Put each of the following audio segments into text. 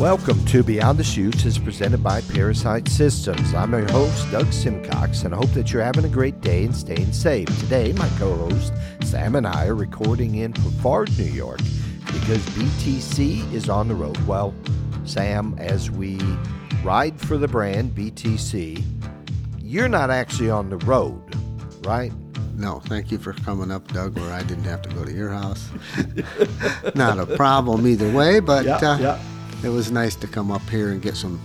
Welcome to Beyond the Chutes is presented by ParaSight Systems. I'm your host, Doug Simcox, and I hope that you're having a great day and staying safe. Today, my co-host, Sam and I are recording in Brevard, New York, because BTC is on the road. Well, Sam, as we ride for the brand BTC, you're not actually on the road, right? No, thank you for coming up, Doug, where I didn't have to go to your house. Not a problem either way, but Yeah, uh, yeah. It was nice to come up here and get some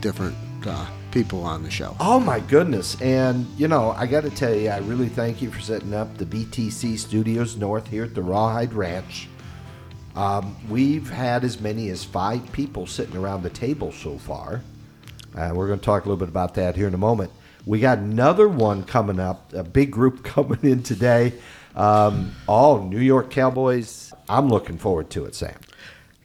different uh, people on the show. Oh my goodness. And, you know, I got to tell you, I really thank you for setting up the BTC Studios North here at the Rawhide Ranch. Um, we've had as many as five people sitting around the table so far. Uh, we're going to talk a little bit about that here in a moment. We got another one coming up, a big group coming in today. Um, all New York Cowboys. I'm looking forward to it, Sam.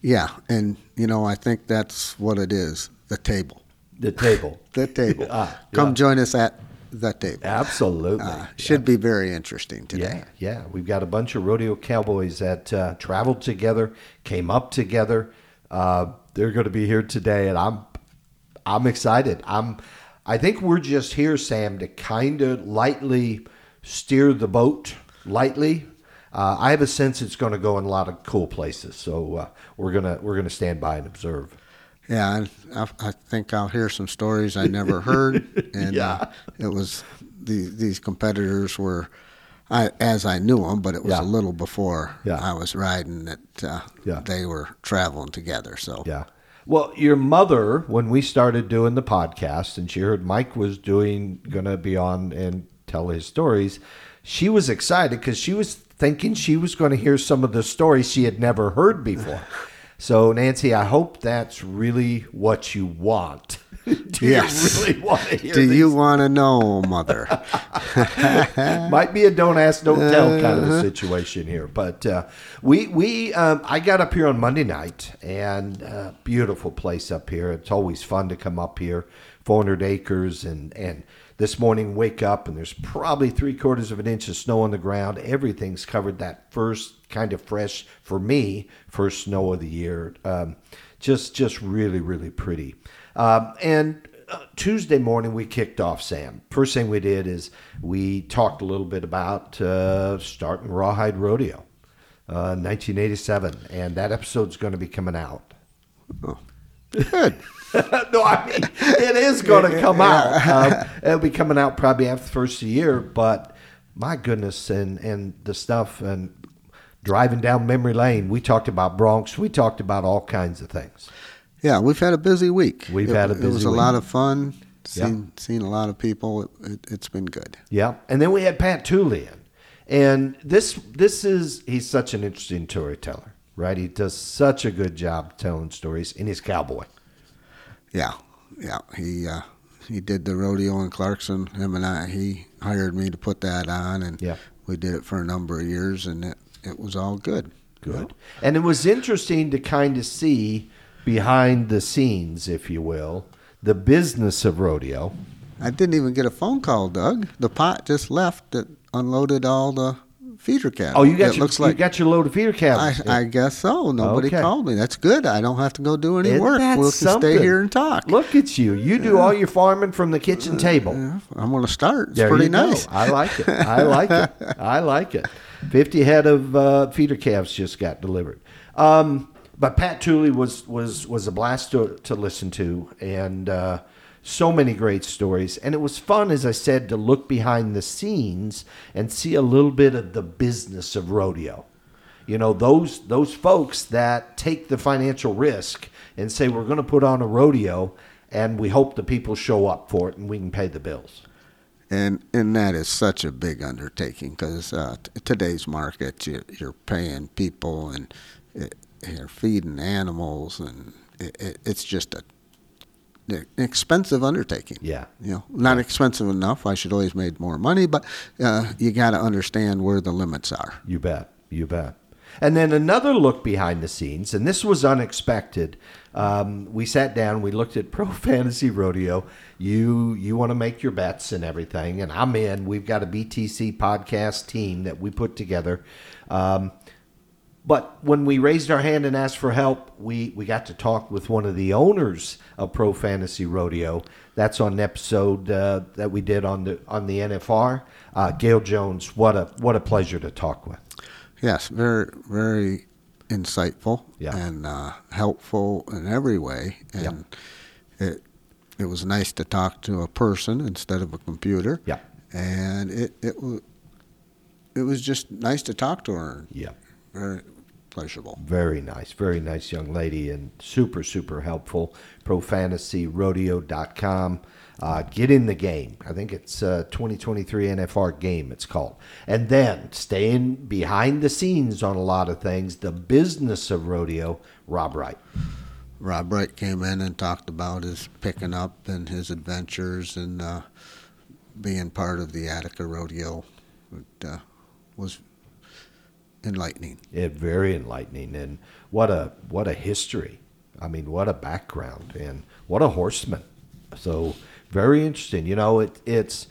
Yeah, and you know, I think that's what it is the table. The table. The table. Ah, Come yeah. join us at the table. Absolutely. Uh, should be very interesting today. Yeah, yeah. We've got a bunch of rodeo cowboys that uh, traveled together, came up together. Uh, they're going to be here today, and I'm, I'm excited. I'm, I think we're just here, Sam, to kind of lightly steer the boat, lightly. Uh, I have a sense it's going to go in a lot of cool places, so uh, we're gonna we're gonna stand by and observe. Yeah, I, I think I'll hear some stories I never heard, and Yeah. uh, it was these these competitors were, I as I knew them, but it was Yeah. a little before Yeah. I was riding that uh, Yeah. they were traveling together. So Yeah. Well, your mother, when we started doing the podcast, and she heard Mike was doing, going to be on and tell his stories, she was excited because she was thinking she was going to hear some of the stories she had never heard before. So, Nancy, I hope that's really what you want. Do Yes. you really want to hear do these? you want to know, mother? Might be a don't ask, don't tell kind of Uh-huh. a situation here. But uh, we we um, I got up here on Monday night, and uh, beautiful place up here. It's always fun to come up here, 400 acres, and and this morning wake up and there's probably three quarters of an inch of snow on the ground. Everything's covered. That first kind of fresh for me, first snow of the year. Um, just just really really pretty. Um, and uh, Tuesday morning we kicked off Sam. First thing we did is we talked a little bit about uh, starting Rawhide Rodeo, uh, 1987, and that episode's going to be coming out. Good. no, I mean it is going to come out. Um, it'll be coming out probably after the first of the year, but my goodness, and and the stuff and driving down memory lane. We talked about broncs. We talked about all kinds of things. Yeah, we've had a busy week. We've It- had a busy. It was a week. lot of fun. Yeah. Seen seen a lot of people. It, it, it's been good. Yeah, and then we had Pat Tooley in, and this this is he's such an interesting storyteller, right? He does such a good job telling stories, and he's cowboy. Yeah, yeah. He uh, he did the rodeo in Clarkson. Him and I. He hired me to put that on, and Yeah. we did it for a number of years, and it it was all good. Good, and it was interesting to kind of see behind the scenes, if you will, the business of rodeo. I didn't even get a phone call, Doug. The pot just left that unloaded all the feeder cattle. Oh, you got it your looks you got your load of feeder calves. I. I guess so. Nobody Okay. called me. That's good. I don't have to go do any Isn't work. We'll just something? stay here and talk. Look at you! You do all your farming from the kitchen table. Yeah, I'm going to start. It's There pretty you go. nice. I like it. I like it. I like it. Fifty head of uh, feeder calves just got delivered. Um, but Pat Tooley was was was a blast to, to listen to, and uh, so many great stories. And it was fun, as I said, to look behind the scenes and see a little bit of the business of rodeo. You know those those folks that take the financial risk and say we're going to put on a rodeo, and we hope the people show up for it and we can pay the bills. and and that is such a big undertaking because uh, t- today's market you're, you're paying people and it, you're feeding animals and it, it, it's just a an expensive undertaking. Yeah. you know, not expensive enough. I should always made more money, but uh, you got to understand where the limits are. You bet. You bet. And then another look behind the scenes, and this was unexpected. Um, we sat down, we looked at Pro Fantasy Rodeo. You you want to make your bets and everything, and I'm in. We've got a BTC podcast team that we put together. Um, but when we raised our hand and asked for help, we, we got to talk with one of the owners of Pro Fantasy Rodeo. That's on an episode uh, that we did on the on the NFR. Uh, Gail Jones, what a what a pleasure to talk with. Yes, very, very insightful Yeah. and uh, helpful in every way. And it it was nice to talk to a person instead of a computer. Yeah. And it it was it was just nice to talk to her. Yeah. Very pleasurable. Very nice, very nice young lady, and super, super helpful. ProFantasyRodeo.com. Uh, get in the game. I think it's uh, 2023 NFR game, it's called. And then staying behind the scenes on a lot of things, the business of rodeo, Rob Wright. Rob Wright came in and talked about his picking up and his adventures and uh, being part of the Attica Rodeo. It uh, was enlightening. It very enlightening, and what a what a history. I mean, what a background, and what a horseman. So very interesting. You know, it it's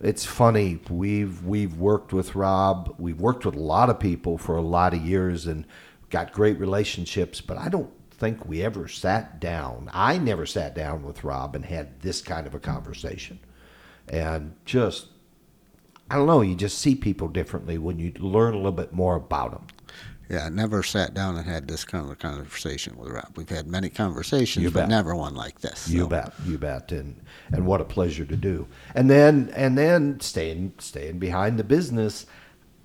it's funny. We've we've worked with Rob. We've worked with a lot of people for a lot of years, and got great relationships. But I don't think we ever sat down. I never sat down with Rob and had this kind of a conversation, and just I don't know. You just see people differently when you learn a little bit more about them. Yeah, I never sat down and had this kind of a conversation with Rob. We've had many conversations, You but bet. never one like this. You so. bet, you bet, and and what a pleasure to do. And then and then staying staying behind the business.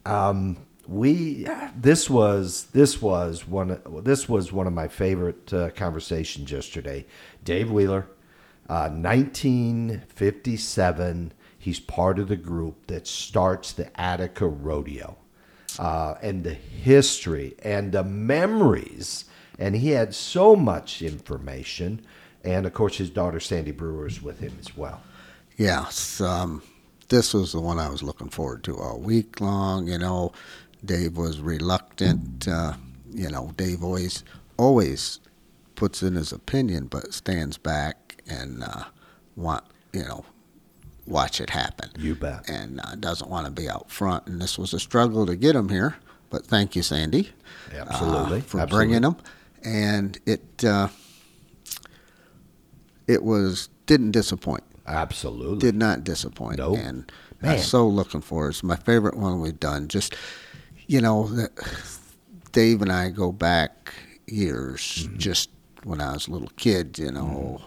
Um, we this was this was one this was one of my favorite uh, conversations yesterday. Dave Wheeler, uh, 1957. He's part of the group that starts the Attica Rodeo, uh, and the history and the memories. And he had so much information, and of course his daughter Sandy Brewer is with him as well. Yes, um, this was the one I was looking forward to all week long. You know, Dave was reluctant. Uh, you know, Dave always always puts in his opinion, but stands back and uh, want you know watch it happen. You bet. and uh, doesn't want to be out front. And this was a struggle to get him here, but thank you, Sandy, uh, Absolutely, for absolutely. bringing him. And it uh, it was didn't disappoint. Absolutely. Did not disappoint. Nope. And Man. I'm so looking for it. It's my favorite one we've done. Just you know, Dave and I go back years. Mm-hmm. Just when I was a little kid, you know,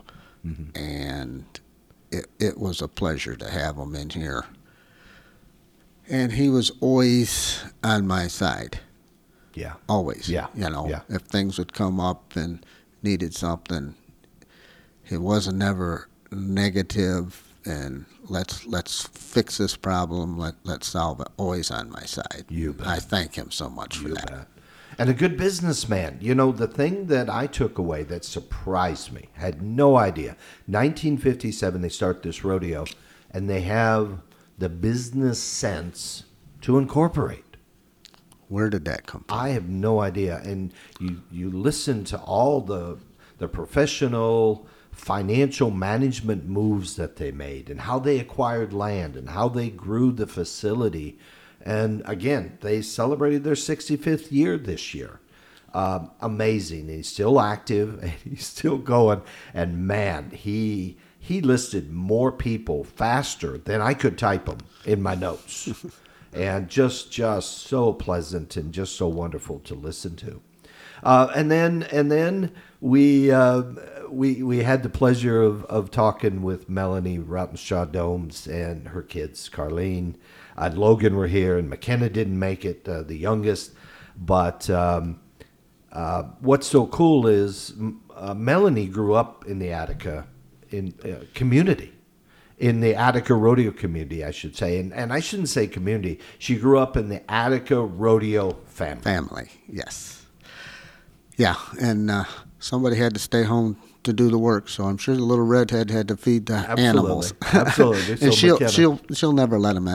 Mm-hmm. and it it was a pleasure to have him in here. And he was always on my side yeah. always. Yeah, You know, yeah. if things would come up and needed something, he wasn't never negative and let's let's fix this problem. Let let's solve it. Always on my side. You bet. I thank him so much for You that. bet. And a good businessman. You know, the thing that I took away that surprised me, had no idea. 1957, they start this rodeo, and they have the business sense to incorporate. Where did that come from? I have no idea. And you, you listen to all the the professional financial management moves that they made and how they acquired land and how they grew the facility. And again, they celebrated their 65th year this year. Um, amazing. He's still active and he's still going. And man, he he listed more people faster than I could type them in my notes. and just just so pleasant and just so wonderful to listen to. Uh, and then and then we uh, we we had the pleasure of, of talking with Melanie Routenshaw Domes and her kids, Carlene and Logan were here, and McKenna didn't make it, uh, the youngest. But um, uh, what's so cool is uh, Melanie grew up in the Attica in uh, community, in the Attica rodeo community, I should say, and and I shouldn't say community. She grew up in the Attica rodeo family. Family. Yes. Yeah, and uh, somebody had to stay home to do the work, so I'm sure the little redhead had to feed the Absolutely. animals. Absolutely. So and she'll McKenna- she'll she'll never let him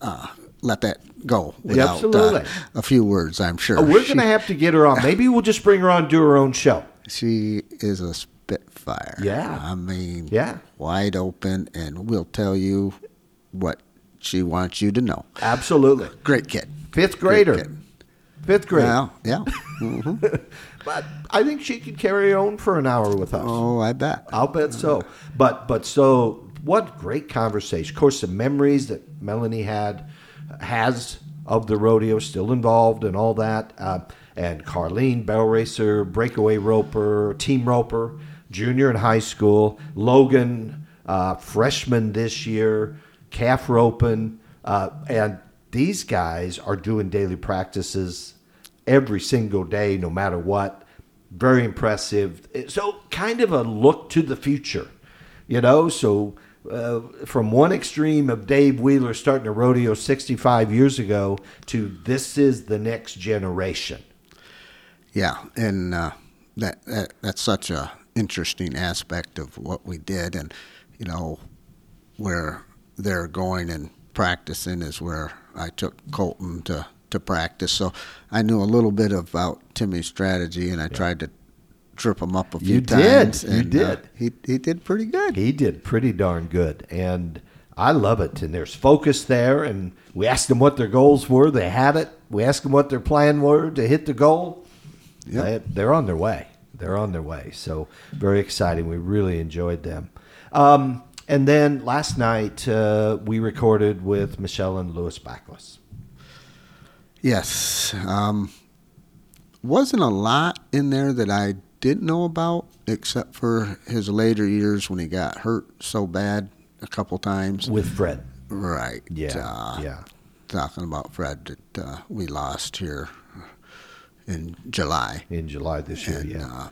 uh, let that go without Uh, a few words. I'm sure. Oh, we're gonna have to get her on. Maybe we'll just bring her on, do her own show. She is a spitfire. Yeah. I mean, Yeah. wide open, and we'll tell you what she wants you to know. Absolutely. Great kid. Fifth grader. kid. Fifth grade. Yeah, yeah. hmm But I think she could carry on for an hour with us. Oh, I bet. I'll bet so. But but so what great conversation. Of course, the memories that Melanie had has of the rodeo still involved and all that. Uh, and Carlene, barrel racer, breakaway roper, team roper, junior in high school. Logan, uh, freshman this year, calf roping, uh, and these guys are doing daily practices every single day, no matter what. Very impressive. So, kind of a look to the future, you know. So, uh, from one extreme of Dave Wheeler starting a rodeo 65 years ago to this is the next generation. Yeah, and uh, that, that that's such a interesting aspect of what we did, and you know where they're going and practicing is where I took Colton to to practice. So I knew a little bit about Timmy's strategy, and I tried to trip him up a few You did. times. You and, uh, did. he he did pretty good. He did pretty darn good, and I love it. And there's focus there, and we asked them what their goals were. They had it. We asked them what their plan were to hit the goal. Yep. They, they're on their way. They're on their way. So very exciting. We really enjoyed them. Um, and then last night uh, we recorded with Michelle and Lewis Backless. Yes. Um, wasn't a lot in there that I didn't know about, except for his later years when he got hurt so bad a couple times. with Fred. Right. Yeah, Uh, yeah. Talking about Fred that uh, we lost here in July. In July this year, And, yeah. uh,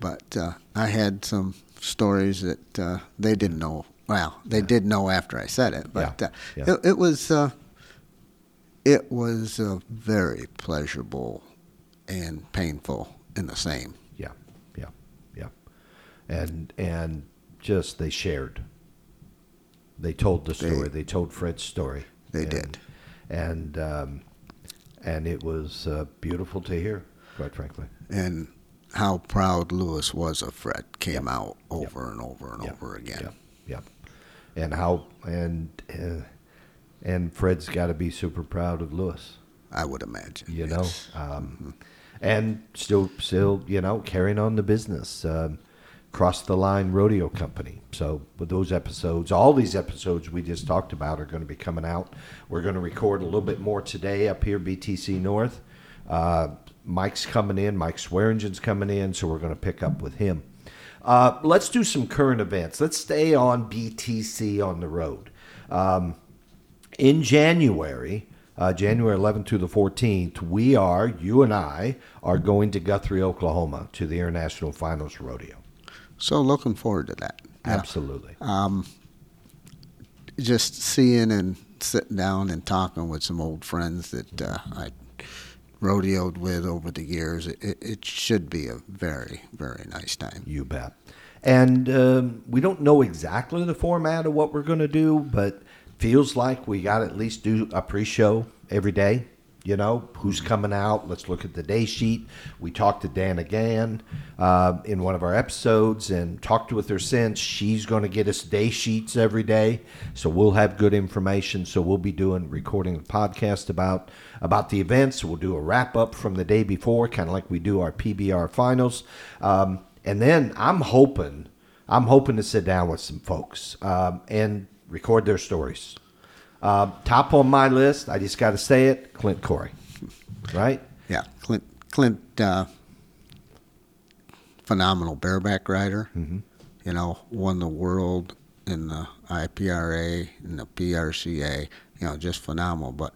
but uh, I had some stories that uh, they didn't know. Well, they did know after I said it, but Yeah, uh, yeah. It, it was uh, it was uh, very pleasurable and painful in the same. Yeah, yeah, yeah, and and just they shared. They told the story. They, told Fred's story. They and, did. and um, and it was uh, beautiful to hear. Quite frankly, And how proud Lewis was of Fred came out over and over and Yeah, over again. Yeah, yeah, and how and uh, and Fred's got to be super proud of Lewis. I would imagine. you yes. know, um, and still, still, you know, carrying on the business. Um, Cross the Line Rodeo Company. So, with those episodes, all these episodes we just talked about are going to be coming out. We're going to record a little bit more today up here, BTC North. Uh, Mike's coming in, Mike Swearingen's coming in, so we're going to pick up with him. Uh, let's do some current events. Let's stay on BTC on the road. Um, in January, uh, January 11th to the 14th, we are, you and I, are going to Guthrie, Oklahoma to the International Finals Rodeo. So looking forward to that. Yeah. Absolutely. Um, just seeing and sitting down and talking with some old friends that uh, I rodeoed with over the years, it, it should be a very, very nice time. You bet. And um, we don't know exactly the format of what we're going to do, but feels like we got to at least do a pre-show every day. You know who's coming out. Let's look at the day sheet. We talked to Dan again uh, in one of our episodes and talked with her since. She's going to get us day sheets every day, so we'll have good information. So we'll be doing recording a podcast about about the events. We'll do a wrap up from the day before, kind of like we do our PBR finals. Um, and then I'm hoping, I'm hoping to sit down with some folks um, and record their stories. Um, top on my list, I just got to say it, Clint Corey, right? Yeah, Clint, Clint, uh, phenomenal bareback rider. Mm-hmm. You know, won the world in the IPRA and the PRCA. You know, just phenomenal. But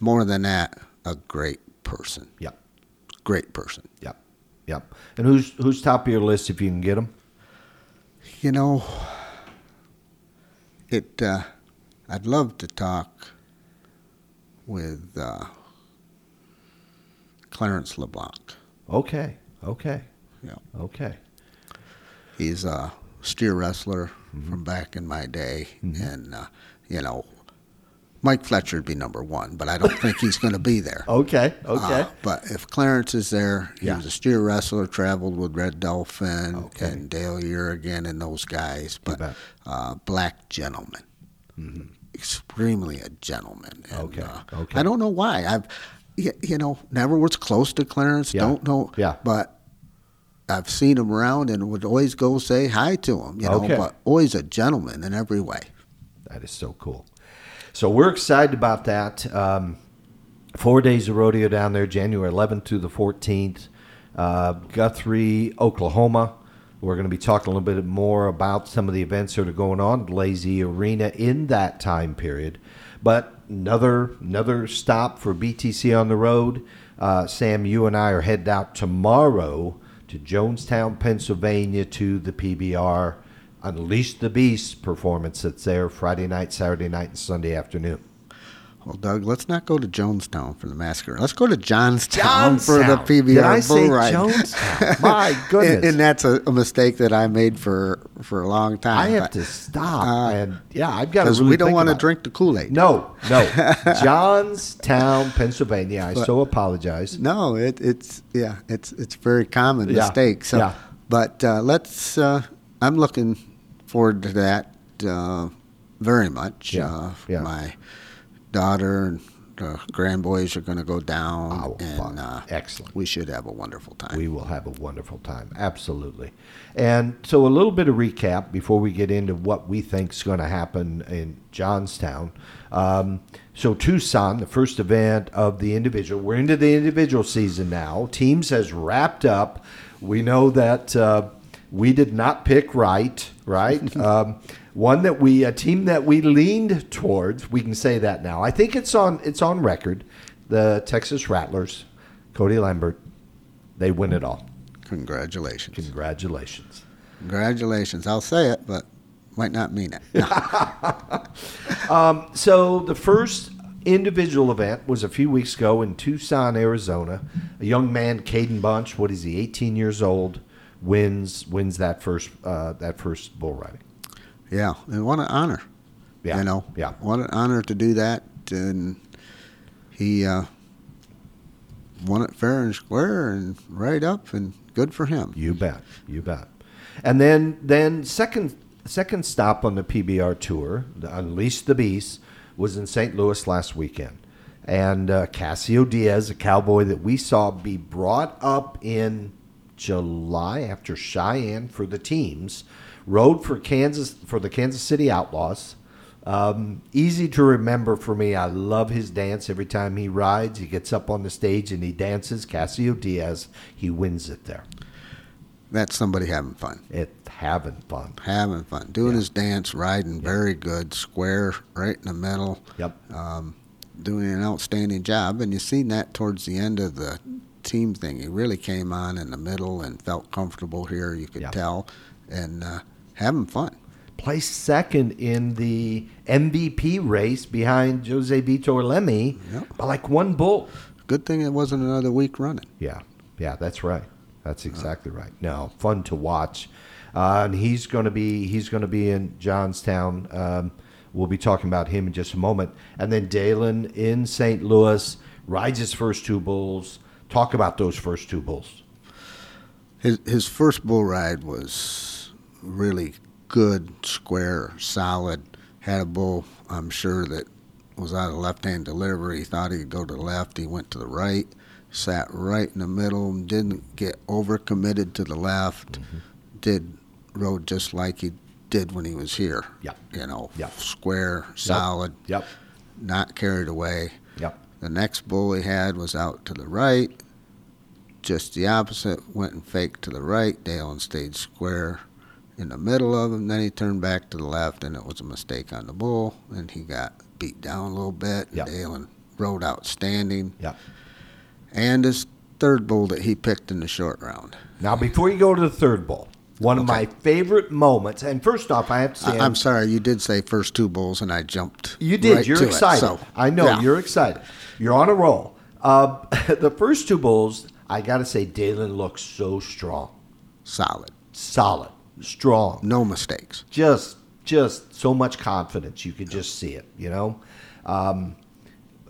more than that, a great person. Yep, Great person. yep, yep. And who's who's top of your list if you can get them? You know, it. Uh, I'd love to talk with uh, Clarence LeBlanc. Okay, okay, Yeah. okay. He's a steer wrestler Mm-hmm. from back in my day, and uh, you know, Mike Fletcher would be number one, but I don't think he's going to be there. Okay, okay. Uh, but if Clarence is there, he Yeah. was a steer wrestler, traveled with Red Dolphin Okay. and Dale Urigan and those guys. But uh, black gentleman, extremely a gentleman. And, Mm-hmm. Okay, uh, okay. I don't know why. I've you, you know, never was close to Clarence. Yeah. Don't know. Yeah. But I've seen him around and would always go say hi to him. You know, Okay. but always a gentleman in every way. That is so cool. So we're excited about that. Um, four days of rodeo down there, January 11th to the 14th. Uh, Guthrie, Oklahoma. We're going to be talking a little bit more about some of the events that are going on at Lazy Arena in that time period. But another another stop for BTC on the road. Uh, Sam, you and I are headed out tomorrow to Jonestown, Pennsylvania, to the PBR Unleash the Beast performance that's there Friday night, Saturday night, and Sunday afternoon. Well, Doug, let's not go to Jonestown for the massacre. Let's go to Johnstown, for the Johnstown. PBR Did I bull say ride. Jonestown? My goodness. and, and that's a, a mistake that I made for for a long time. I have but- to stop. Uh, and yeah, I've got to because really we don't want to drink the Kool Aid. No, no. Johnstown, Pennsylvania. I so apologize. No, it, it's yeah, it's it's a very common Yeah, mistake. So, yeah. but uh, let's. Uh, I'm looking forward to that uh, very much. Yeah, Uh, yeah. My daughter and uh, grandboys are going to go down, Oh, and uh, Excellent. we should have a wonderful time. We will have a wonderful time. Absolutely. And so, a little bit of recap before we get into what we think is going to happen in Johnstown. Um, so, Tucson, the first event of the individual, we're into the individual season now. Teams has wrapped up. We know that uh, we did not pick right, right? um, one that we, a team that we leaned towards, we can say that now. I think it's on, it's on record. The Texas Rattlers, Cody Lambert, they win it all. Congratulations. Congratulations. Congratulations. I'll say it, but might not mean it. No. So the first individual event was a few weeks ago in Tucson, Arizona. A young man, Caden Bunch, what is he, 18 years old, wins wins that first uh, that first bull riding. yeah, and what an honor. Yeah, You know, yeah. what an honor to do that. And he uh, won it fair and square and right up, and good for him. You bet. You bet. And then then second second stop on the PBR tour, the Unleash the Beast, was in St. Louis last weekend. And uh, Cassio Dias, a cowboy that we saw be brought up in July after Cheyenne for the teams, rode for Kansas for the Kansas City Outlaws. Um, easy to remember for me. I love his dance every time he rides. He gets up on the stage and he dances. Cassio Dias, he wins it there. That's somebody having fun. It's having fun. Having fun. Doing Yeah. his dance, riding very good, square, right in the middle. Yep. Um, doing an outstanding job. And you seen that towards the end of the team thing. He really came on in the middle and felt comfortable here, you could Yeah. tell. And uh, having fun. Placed second in the MVP race behind Jose Vitor Leme Yep. by like one bull. Good thing it wasn't another week running. Yeah, yeah, that's right. That's exactly right. No, fun to watch, uh, and he's going to be he's going to be in Johnstown. Um, we'll be talking about him in just a moment, and then Dalen in St. Louis rides his first two bulls. Talk about those first two bulls. His his first bull ride was really good, square, solid. Had a bull, I'm sure that was out of left-hand delivery. He thought he'd go to the left. He went to the right, sat right in the middle, didn't get overcommitted to the left. Mm-hmm. Did rode just like he did when he was here. Yep. You know, Yep. square, solid, Yep, not carried away. yep, The next bull he had was out to the right, just the opposite, went and faked to the right. Dalen stayed square in the middle of him. Then he turned back to the left, and it was a mistake on the bull, and he got beat down a little bit. and Yep. Dalen rode outstanding. yep. And his third bull that he picked in the short round. Now, before you go to the third bull, one of my favorite moments, and first off, I have to say, I, I'm sorry, you did say first two bulls, and I jumped. You did. right you're to it, excited. so, I know yeah. you're excited. You're on a roll. Uh, the first two bulls, I got to say, Dalen looks so strong, solid. solid, strong. No mistakes. Just, just so much confidence. You could just see it. You know, um,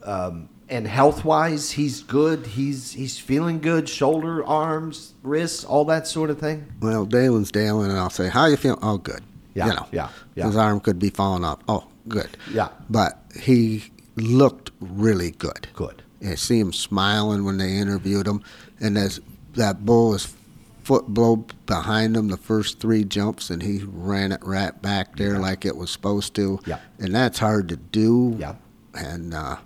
um, and health wise, he's good. He's he's feeling good. Shoulder, arms, wrists, all that sort of thing. Well, Dalen's Dalen, and I'll say, "How you feel?" Oh, good. Yeah, you know, yeah, yeah. His arm could be falling off. Oh, good. Yeah. But he looked really good, Good. and see him smiling when they interviewed him. And as that bull was foot blow behind him the first three jumps, and he ran it right back there like it was supposed to. Yeah. And that's hard to do. Yeah. And uh,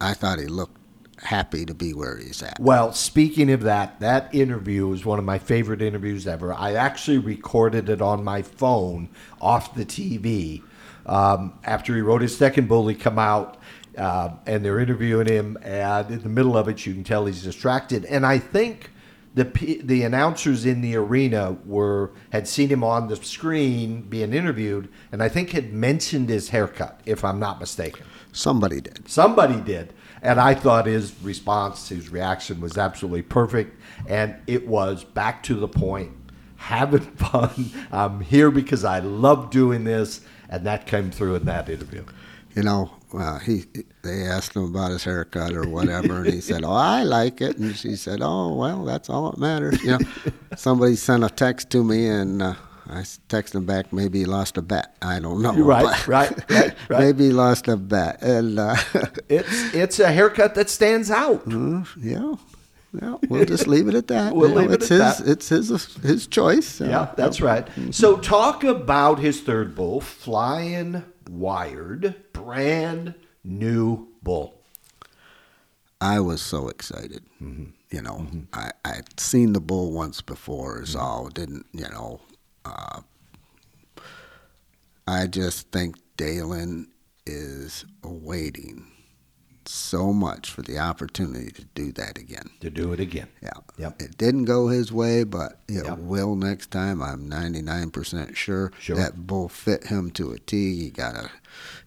I thought he looked happy to be where he's at. Well, speaking of that, that interview was one of my favorite interviews ever. I actually recorded it on my phone off the TV. Um, after he rode his second bull, he come out uh, and they're interviewing him, and in the middle of it, you can tell he's distracted. And I think the the announcers in the arena were had seen him on the screen being interviewed, and I think had mentioned his haircut, if I'm not mistaken. Somebody did. Somebody did. And I thought his response, his reaction was absolutely perfect. And it was back to the point, having fun. I'm here because I love doing this. And that came through in that interview. you know, uh, he they asked him about his haircut or whatever, and he said, "Oh, I like it," and she said, "Oh, well, that's all that matters." You know, somebody sent a text to me, and uh, I texted him back. Maybe he lost a bet. I don't know. Right, right, right, right. Maybe he lost a bet, and uh, It's it's a haircut that stands out. yeah. Yeah, we'll just leave it at that. We'll You know, leave it it's at his, that. It's his his choice. so, Yeah, that's right. So talk about his third bull, Flying Wired, brand new bull. I was so excited. You know, I I'd seen the bull once before, is all. Didn't you know? Uh, I just think Dalen is waiting so much for the opportunity to do that again. To do it again. Yeah. Yep. It didn't go his way, but it Yep. will next time. I'm 99% sure. Sure. That bull fit him to a T. He got a.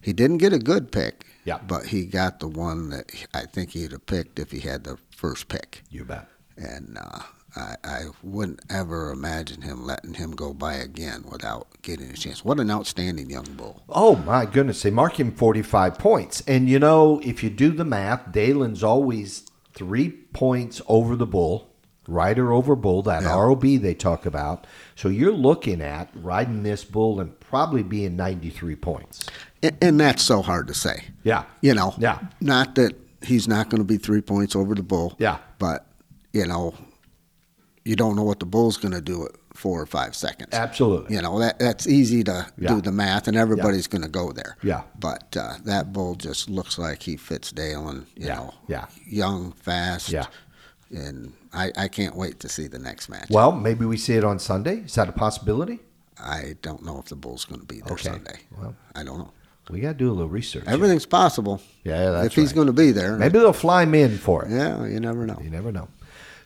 He didn't get a good pick. Yeah. But he got the one that I think he'd have picked if he had the first pick. You bet. And uh, I, I wouldn't ever imagine him letting him go by again without getting a chance. What an outstanding young bull. Oh my goodness! They mark him forty-five points, and you know if you do the math, Dalen's always three points over the bull, rider over bull. That. ROB they talk about. So you're looking at riding this bull and probably being ninety-three points. And, and that's so hard to say. Yeah. You know, Yeah. not that he's not going to be three points over the bull. Yeah. But, you know, you don't know what the bull's going to do at four or five seconds. Absolutely. You know, that that's easy to Yeah. do the math, and everybody's going to go there. Yeah. But uh, that bull just looks like he fits Dalen, you Yeah. know, Yeah. young, fast. Yeah. And I, I can't wait to see the next match. Well, maybe we see it on Sunday. Is that a possibility? I don't know if the bull's going to be there Okay. Sunday. Well. I don't know. We got to do a little research. here. Everything's possible. Yeah, that's if he's right. going to be there. Maybe they'll fly him in for it. Yeah, you never know. You never know.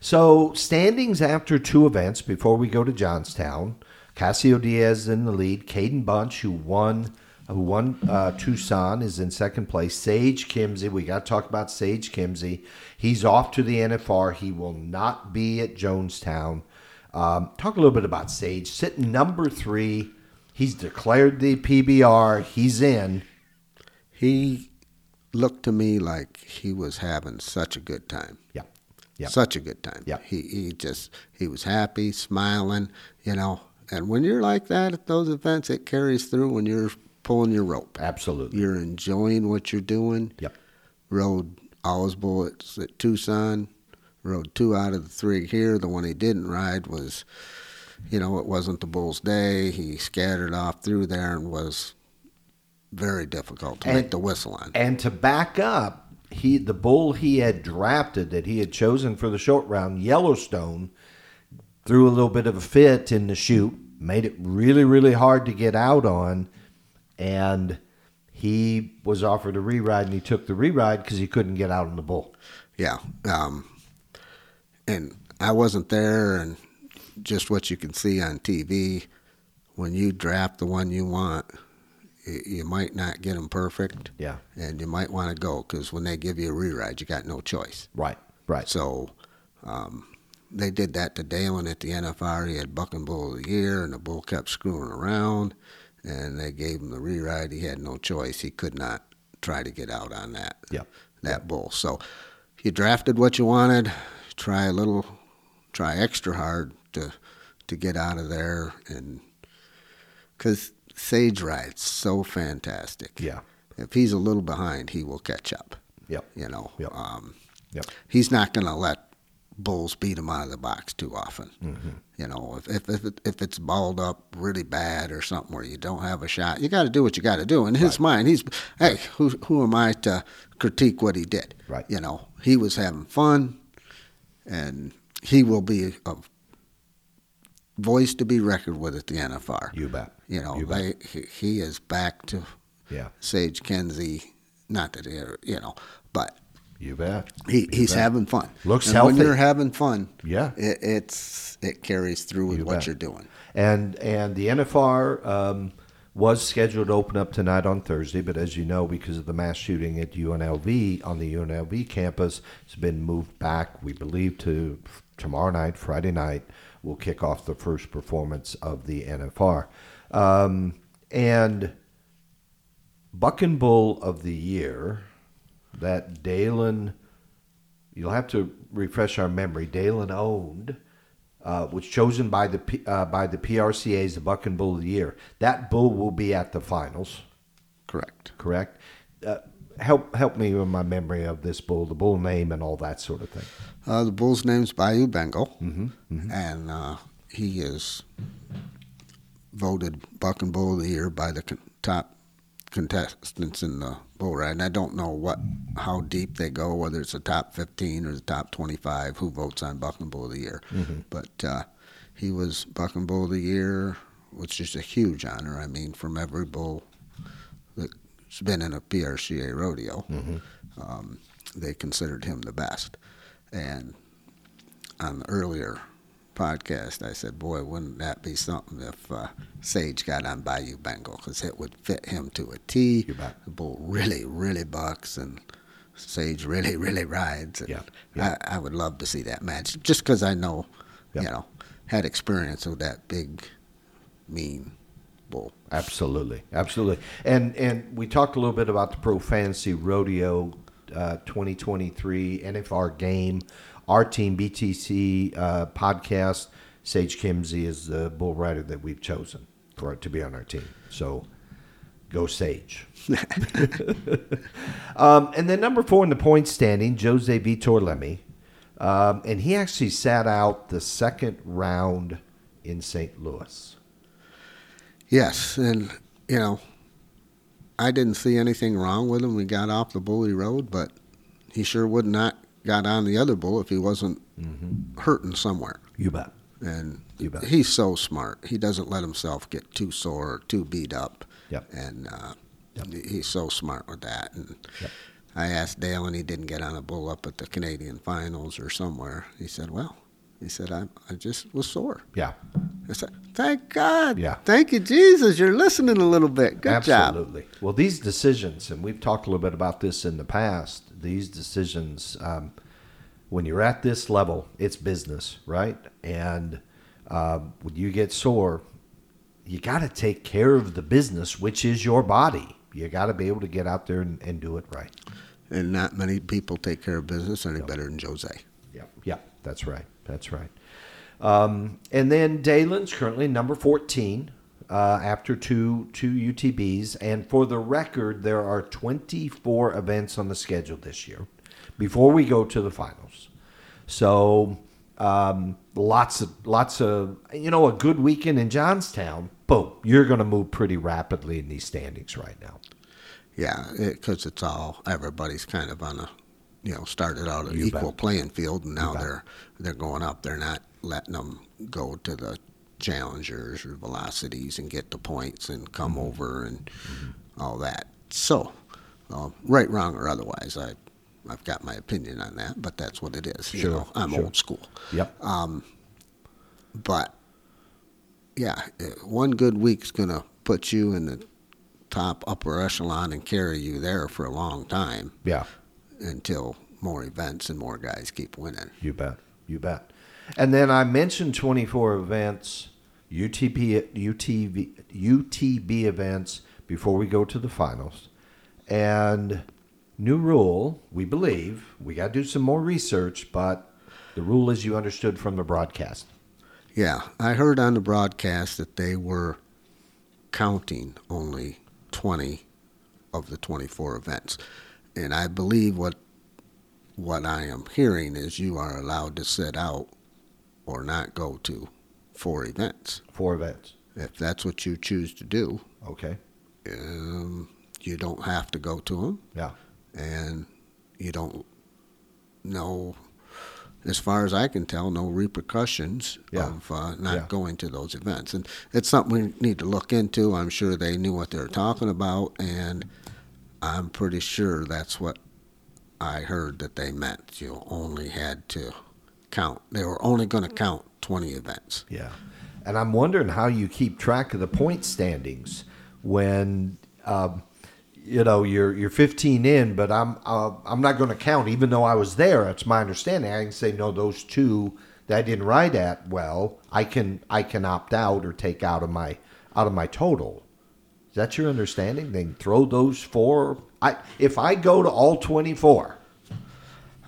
So standings after two events before we go to Johnstown, Cassio Dias in the lead. Caden Bunch, who won, who won uh, Tucson, is in second place. Sage Kimzey, we got to talk about Sage Kimzey. He's off to the NFR. He will not be at Jonestown. Um, talk a little bit about Sage, sitting number three. He's declared the PBR. He's in. He looked to me like he was having such a good time. Yeah. Yep. Such a good time. Yep. He he just he was happy, smiling, you know. And when you're like that at those events, it carries through when you're pulling your rope. Absolutely. You're enjoying what you're doing. Yep. Rode all his bullets at Tucson. Rode two out of the three here. The one he didn't ride was, you know, it wasn't the bull's day. He scattered off through there and was very difficult to And- make the whistle on. And to back up, he the bull he had drafted that he had chosen for the short round, Yellowstone, threw a little bit of a fit in the chute, made it really, really hard to get out on, and he was offered a re-ride, and he took the re-ride because he couldn't get out on the bull. Yeah. Um, and I wasn't there, and just what you can see on TV, when you draft the one you want, you might not get them perfect, Yeah, and you might want to go because when they give you a re-ride, you got no choice. right, right. So um, they did that to Dalen at the NFR. He had Buck and Bull of the Year, and the bull kept screwing around, and they gave him the re-ride. He had no choice. He could not try to get out on that Yep. that bull. So you drafted what you wanted. Try a little, try extra hard to to get out of there, and because Sage rides so fantastic. Yeah. If he's a little behind, he will catch up. Yep. You know, Yep. um, Yep. he's not going to let bulls beat him out of the box too often. Mm-hmm. You know, if if if, it, if it's balled up really bad or something where you don't have a shot, you got to do what you got to do. In his mind, he's hey, who who am I to critique what he did? Right. You know, he was having fun, and he will be a voice to be reckoned with at the NFR. You bet. You know, You they, he, he is back to Yeah. Sage Kimzey. Not that he, you know, but You bet. he, You he's bet. having fun. Looks and When you're having fun, Yeah. it, it's it carries through with You what bet. you're doing. And and the NFR um, was scheduled to open up tonight on Thursday, but as you know, because of the mass shooting at UNLV on the UNLV campus, it's been moved back. We believe to tomorrow night, Friday night, we'll kick off the first performance of the NFR. Um, and Buck and Bull of the Year, that Dalen, you'll have to refresh our memory. Dalen owned, uh, was chosen by the P, uh, by the PRCA as the Buck and Bull of the Year. That bull will be at the finals, Correct. correct? Uh, help help me with my memory of this bull, the bull name, and all that sort of thing. Uh, the bull's name's Bayou Bengal, Mm-hmm, and uh, he is voted Buck and Bull of the Year by the con- top contestants in the bull ride. And I don't know what how deep they go, whether it's the top 15 or the top 25 who votes on Buck and Bull of the Year. But uh, he was Buck and Bull of the Year, which is a huge honor. I mean, from every bull that's been in a PRCA rodeo, um, they considered him the best. And on the earlier podcast, I said, "Boy, wouldn't that be something if uh, Sage got on Bayou Bengal? Because it would fit him to a T. The bull really, really bucks, and Sage really, really rides. And Yeah, yeah. I, I would love to see that match, just because I know, Yeah. you know, had experience with that big, mean bull. Absolutely, absolutely. And and we talked a little bit about the Pro Fantasy Rodeo uh, 2023 NFR game. Our team BTC uh, podcast. Sage Kimzey is the bull rider that we've chosen for to be on our team. So go Sage. um, and then number four in the point standing, Jose Vitor Leme. Um, and he actually sat out the second round in St. Louis. Yes, and you know, I didn't see anything wrong with him. We got off the bully road, but he sure would not got on the other bull if he wasn't hurting somewhere. You bet. And You bet. he's so smart. He doesn't let himself get too sore or too beat up. Yep. And uh, Yep. he's so smart with that. And Yep. I asked Dale, and he didn't get on a bull up at the Canadian finals or somewhere. He said, "Well," he said, "I I just was sore." Yeah. I said, "Thank God. Yeah. Thank you, Jesus. You're listening a little bit. Good job." Absolutely. Well, these decisions, and we've talked a little bit about this in the past, these decisions, um, when you're at this level, it's business, right? And um, when you get sore, you got to take care of the business, which is your body. You got to be able to get out there and, and do it right. And not many people take care of business any better than Jose. Yeah, yeah, that's right. That's right. Um, and then Dalen's currently number 14 uh, after two two UTBs. And for the record, there are 24 events on the schedule this year before we go to the finals. So um, lots of lots of you know a good weekend in Johnstown. Boom, you're going to move pretty rapidly in these standings right now. Yeah, because it's all everybody's kind of on a, you know, started out an You equal bet. playing field, and now they're they're going up. They're not letting them go to the challengers or velocities and get the points and come Mm-hmm. over and all that. So, uh, right, wrong, or otherwise, I. I've got my opinion on that, but that's what it is. Sure, you know, I'm sure. old school. Yep. Um, But yeah, uh, one good week's going to put you in the top upper echelon and carry you there for a long time Yeah. until more events and more guys keep winning. You bet. You bet. And then I mentioned 24 events, UTP, UTV, UTB events before we go to the finals. And new rule, we believe, we got to do some more research, but the rule is you understood from the broadcast. Yeah, I heard on the broadcast that they were counting only 20 of the 24 events. and I believe what what I am hearing is you are allowed to sit out or not go to four events. Four events. If that's what you choose to do, Okay. um, you don't have to go to them. Yeah. And you don't know, as far as I can tell, no repercussions Yeah. of uh, not Yeah. going to those events. And it's something we need to look into. I'm sure they knew what they were talking about, and I'm pretty sure that's what I heard that they meant. You only had to count. They were only going to count 20 events. Yeah. And I'm wondering how you keep track of the point standings when, um, you know, you're you're 15 in, but I'm uh, I'm not going to count, even though I was there. that's my understanding. I can say no, those two that I didn't ride at well, I can I can opt out or take out of my out of my total. Is that your understanding? then throw those four. I if I go to all 24.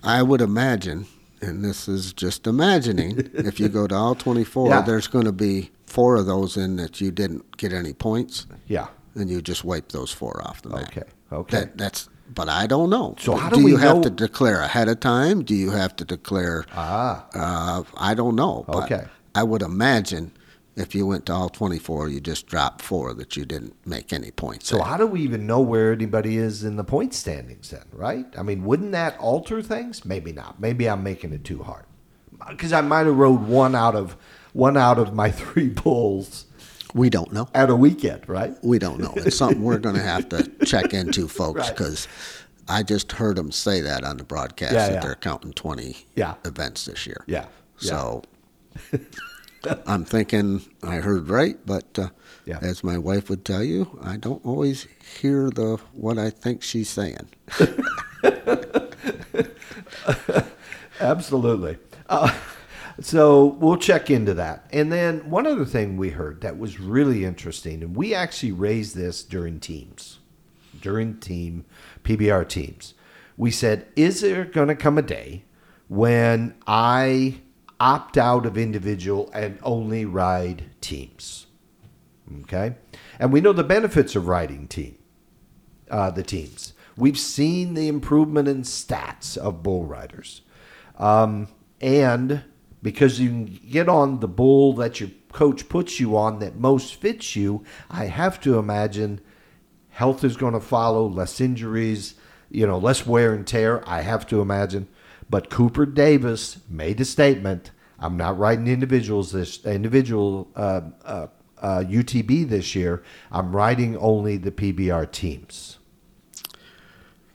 I would imagine, and this is just imagining, if you go to all 24, Yeah. there's going to be four of those in that you didn't get any points, Yeah. and you just wipe those four off the map. Okay. Okay. That, that's, but I don't know. So how do you we have know- to declare ahead of time? Do you have to declare? ah. Uh, I don't know. But Okay. I would imagine if you went to all 24, you just dropped four that you didn't make any points. So at. how do we even know where anybody is in the point standings then, right? I mean, wouldn't that alter things? Maybe not. Maybe I'm making it too hard. Because I might have rode one out of one out of my three bulls we don't know. at a weekend, right? We don't know. It's something we're going to have to check into, folks, Right. because I just heard them say that on the broadcast Yeah, that yeah. they're counting 20 Yeah. events this year. Yeah. yeah. So I'm thinking I heard right, but uh, Yeah. as my wife would tell you, I don't always hear the what I think she's saying. Absolutely. Uh, so we'll check into that. And then one other thing we heard that was really interesting, and we actually raised this during teams, during team PBR teams. We said, is there going to come a day when I opt out of individual and only ride teams? Okay. And we know the benefits of riding team uh, the teams. We've seen the improvement in stats of bull riders. Um, and because you can get on the bull that your coach puts you on that most fits you, I have to imagine health is going to follow, less injuries, you know, less wear and tear. I have to imagine. But Cooper Davis made a statement. I'm not riding individuals this individual uh, uh, uh, UTB this year. I'm riding only the PBR teams.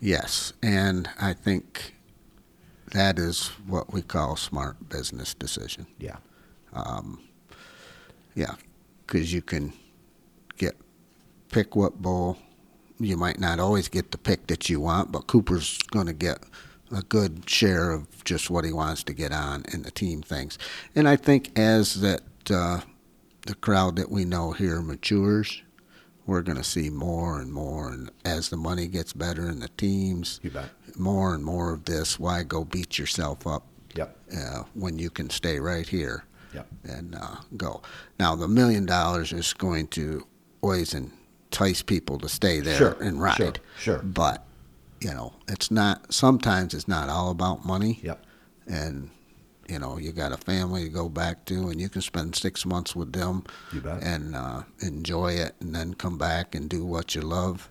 Yes, and I think that is what we call smart business decision. Yeah. Yeah, because you can get pick what bull. You might not always get the pick that you want, but Cooper's going to get a good share of just what he wants to get on in the team things. And I think as that uh, the crowd that we know here matures, we're going to see more and more. And as the money gets better in the teams, You bet. more and more of this. Why go beat yourself up Yep. uh, when you can stay right here Yep. and uh, go. Now, the million dollars is going to always entice people to stay there Sure, and ride. sure, sure. But, you know, it's not, sometimes it's not all about money. Yep. And, you know, you got a family to go back to, and you can spend six months with them You bet. and uh, enjoy it and then come back and do what you love.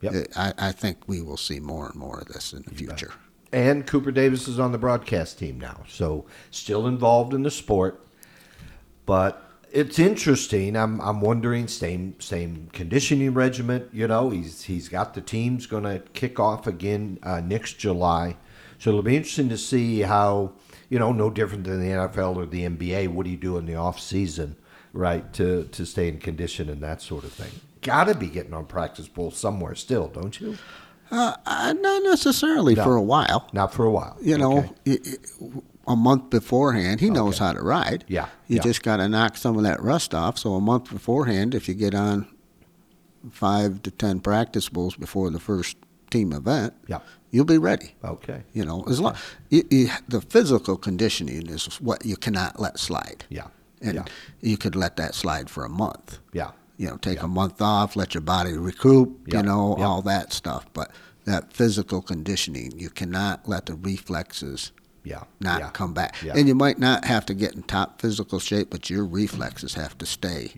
Yep. I, I think we will see more and more of this in the bet. future. And Cooper Davis is on the broadcast team now, so still involved in the sport. But it's interesting. I'm I'm wondering same same conditioning regiment. You know, he's he's got the teams going to kick off again uh, next July, so it'll be interesting to see how you know no different than the NFL or the NBA. What do you do in the off season, right? To to stay in condition and that sort of thing. Got to be getting on practice bull somewhere still, don't you? Uh, uh, not necessarily No. for a while. Not for a while. you know, Okay. i- i- a month beforehand, he knows Okay. how to ride. Yeah, You yeah. just got to knock some of that rust off. So a month beforehand, if you get on five to ten practice bulls before the first team event, Yeah. you'll be ready. Okay. You know, as long you, you, the physical conditioning is what you cannot let slide. Yeah. And yeah. you could let that slide for a month. Yeah. You know, take Yeah. a month off, let your body recoup. You know, all that stuff. But that physical conditioning. You cannot let the reflexes Yeah. not yeah. come back. Yeah. And you might not have to get in top physical shape, but your reflexes have to stay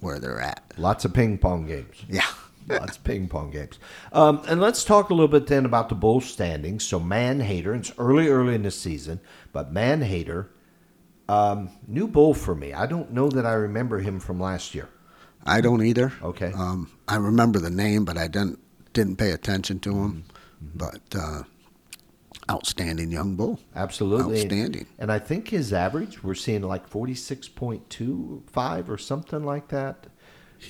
where they're at. Lots of ping pong games. Yeah. Lots of ping pong games. Um, and let's talk a little bit then about the bull standings. So Man Hater, it's early, early in the season, but Man Hater, um, new bull for me. I don't know that I remember him from last year. I don't either. Okay. Um, I remember the name, but I didn't didn't pay attention to him. Mm-hmm. But uh, outstanding young bull. Absolutely. Outstanding. And I think his average, we're seeing like 46.25 or something like that.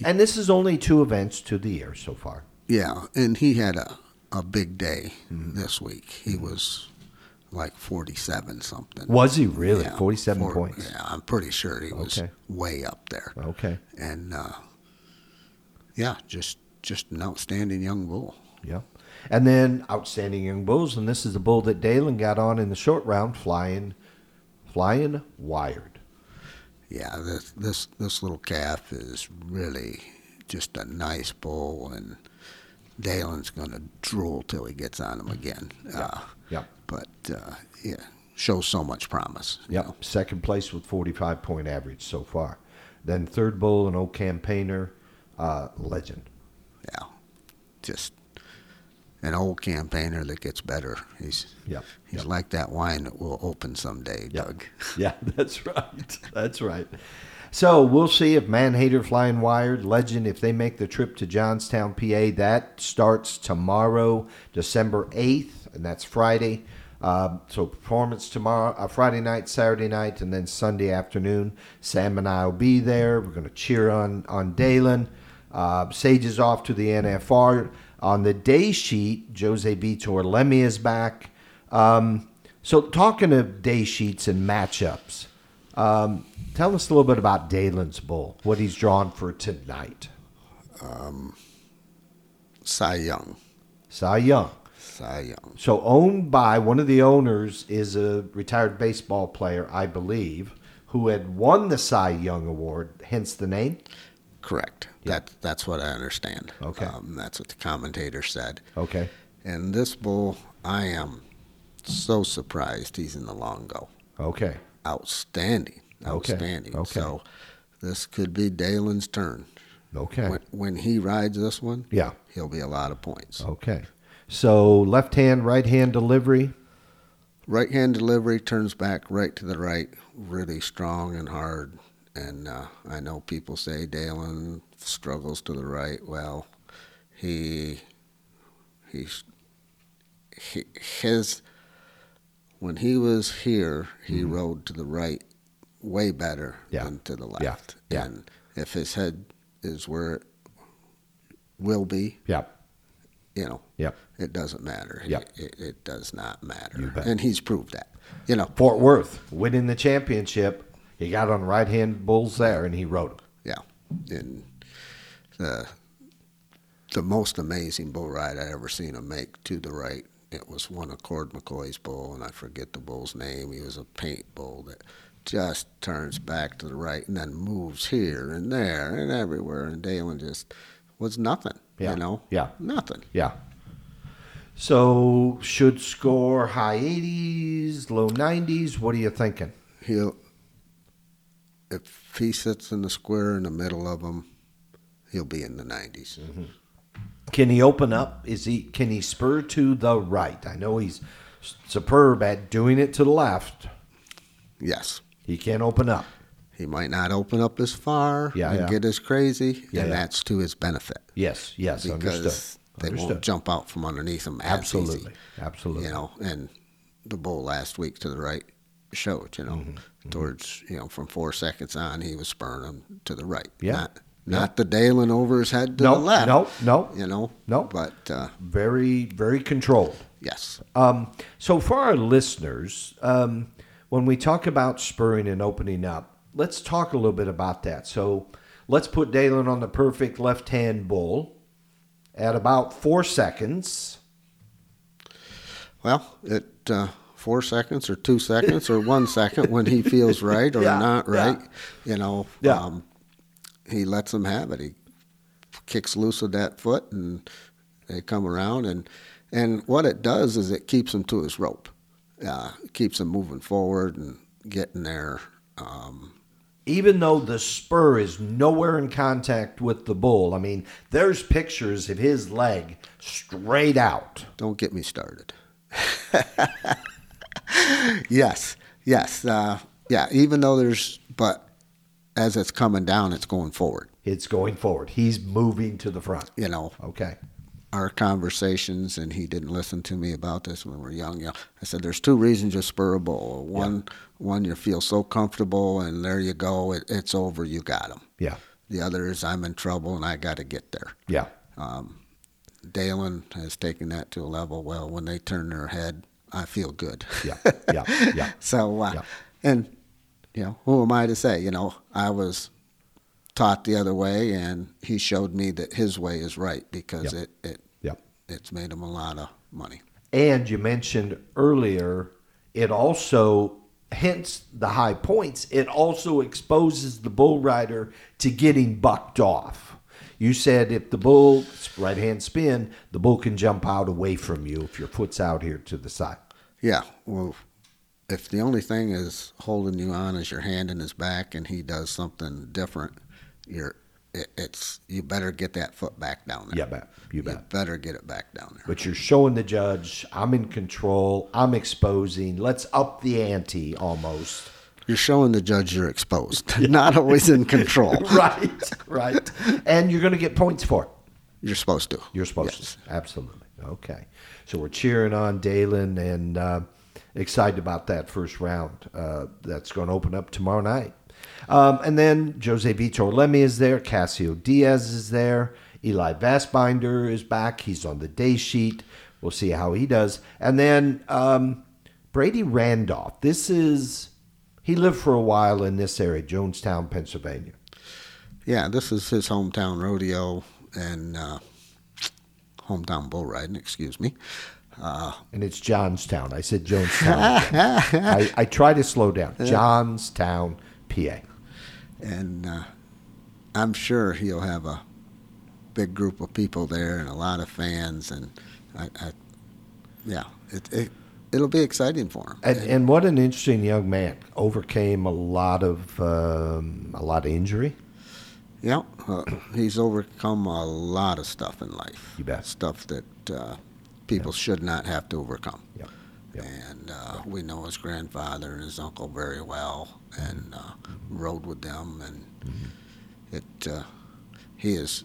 And this is only two events to the year so far. Yeah, and he had a, a big day Mm-hmm. this week. He was like forty seven something. Was he really? Yeah, 47 four- points. Yeah, I'm pretty sure he was Okay. way up there. Okay. And uh, yeah, just just an outstanding young bull. Yeah. And then outstanding young bulls, and this is the bull that Dalen got on in the short round, flying, flying wired. Yeah, this this this little calf is really just a nice bull, and Dalen's gonna drool till he gets on him again. Uh, Yeah. but uh, yeah, shows so much promise. Yep. know. Second place with 45 point average so far. Then third bull, an old campaigner, uh, legend. Yeah, just an old campaigner that gets better. He's Yep. he's Yep. like that wine that will open someday, Yep. Doug. Yeah, that's right. That's right. So we'll see if Manhater Flying Wired, Legend, if they make the trip to Johnstown, PA. That starts tomorrow, December 8th, and that's Friday. Um, so performance tomorrow, uh, Friday night, Saturday night, and then Sunday afternoon. Sam and I will be there. We're going to cheer on on Dalen. Uh, Sage is off to the NFR. On the day sheet, Jose Vitor Leme is back. Um, so, talking of day sheets and matchups, um, tell us a little bit about Dalen's bull, what he's drawn for tonight. Cy Young, Cy Young. Cy Young. So, owned by one of the owners is a retired baseball player, I believe, who had won the Cy Young Award, hence the name. Correct. That that's what I understand. Okay. Um, that's what the commentator said. Okay. And this bull, I am so surprised he's in the long go. Okay. Outstanding. Okay, Outstanding. okay. So this could be Dalen's turn. Okay. When, when he rides this one, Yeah. he'll be a lot of points. Okay. So, left hand, right hand delivery. Right hand delivery turns back right to the right, really strong and hard. And uh, I know people say Dalen struggles to the right. Well, he he's he, his when he was here, he rode to the right way better Mm-hmm. Yeah. than to the left. Yeah. And if his head is where it will be, yeah. you know, Yep. it doesn't matter. Yep. It, it does not matter. And he's proved that. You know, Fort Worth winning the championship. He got on right hand bulls there and he rode them. Yeah, and the the most amazing bull ride I ever seen him make to the right. It was one of Cord McCoy's bull, and I forget the bull's name. He was a paint bull that just turns back to the right and then moves here and there and everywhere. And Dalen just was nothing. Yeah, You know, yeah. nothing. Yeah. So should score high 80s, low 90s. What are you thinking? He'll if he sits in the square in the middle of them, he'll be in the 90s. Mm-hmm. Can he open up? Is he can he spur to the right? I know he's superb at doing it to the left. Yes. He can open up. He might not open up as far Yeah, and yeah. get as crazy, Yeah, and yeah. that's to his benefit Yes, yes, because understood. they understood. won't jump out from underneath him Absolutely, easy. absolutely. You know, and the bull last week to the right showed. You know, Mm-hmm, towards you know from four seconds on, he was spurring him to the right. Yeah, not, not the Dalen over his head to No, the left. no, no. You know, No. But uh, Very, very controlled. yes, Um, so, for our listeners, um, when we talk about spurring and opening up, let's talk a little bit about that. So, let's put Dalen on the perfect left hand bull at about four seconds. well, it. Uh, Four seconds, or two seconds, or one second when he feels right or Yeah, not yeah. right, you know. Yeah. Um, he lets them have it. He kicks loose with that foot, and they come around. And And what it does is it keeps him to his rope. Uh, keeps him moving forward and getting there. Um, even though the spur is nowhere in contact with the bull. I mean, there's pictures of his leg straight out. don't get me started. yes, yes, uh, yeah. Even though there's, but as it's coming down, it's going forward. It's going forward. He's moving to the front. You know, Okay. our conversations, and he didn't listen to me about this when we were young. You know, I said, "There's two reasons you're a bull. One, one, you feel so comfortable, and there you go. It, it's over. You got him. Yeah. The other is I'm in trouble, and I got to get there." Yeah. Um, Dalen has taken that to a level. Well, when they turn their head, I feel good. Yeah. Yeah. Yeah. So, uh, Yeah. and you know, who am I to say? You know, I was taught the other way, and he showed me that his way is right because Yeah. it it Yeah. it's made him a lot of money. And you mentioned earlier, it also, hence the high points, it also exposes the bull rider to getting bucked off. You said if the bull right hand spin, the bull can jump out away from you if your foot's out here to the side. Yeah. Well, if the only thing is holding you on is your hand in his back, and he does something different, you're it, it's you better get that foot back down there. Yeah, bet. You You better get it back down there. But you're showing the judge, I'm in control, I'm exposing, let's up the ante almost. You're showing the judge you're exposed, not always in control. right, right. And you're going to get points for it. You're supposed to. You're supposed Yes. to. Absolutely. Okay. So we're cheering on Dalen and uh, excited about that first round. Uh, that's going to open up tomorrow night. Um, and then Jose Vitor Leme is there. Cassio Dias is there. Eli Vastbinder is back. He's on the day sheet. We'll see how he does. And then um, Brady Randolph. This is, he lived for a while in this area, Jonestown, Pennsylvania. Yeah, this is his hometown rodeo and uh, hometown bull riding. Excuse me. Uh, And it's Johnstown. I said Jonestown. I, I try to slow down. Johnstown, PA. and uh, I'm sure he'll have a big group of people there and a lot of fans, and I, I yeah, it, it it'll be exciting for him. And, and what an interesting young man. Overcame a lot of um, a lot of injury. Yeah, uh, he's overcome a lot of stuff in life. You bet. Stuff that uh, people should not have to overcome. Yep. Yep. And uh, we know his grandfather and his uncle very well, and uh, rode with them, and Mm-hmm. it uh, he is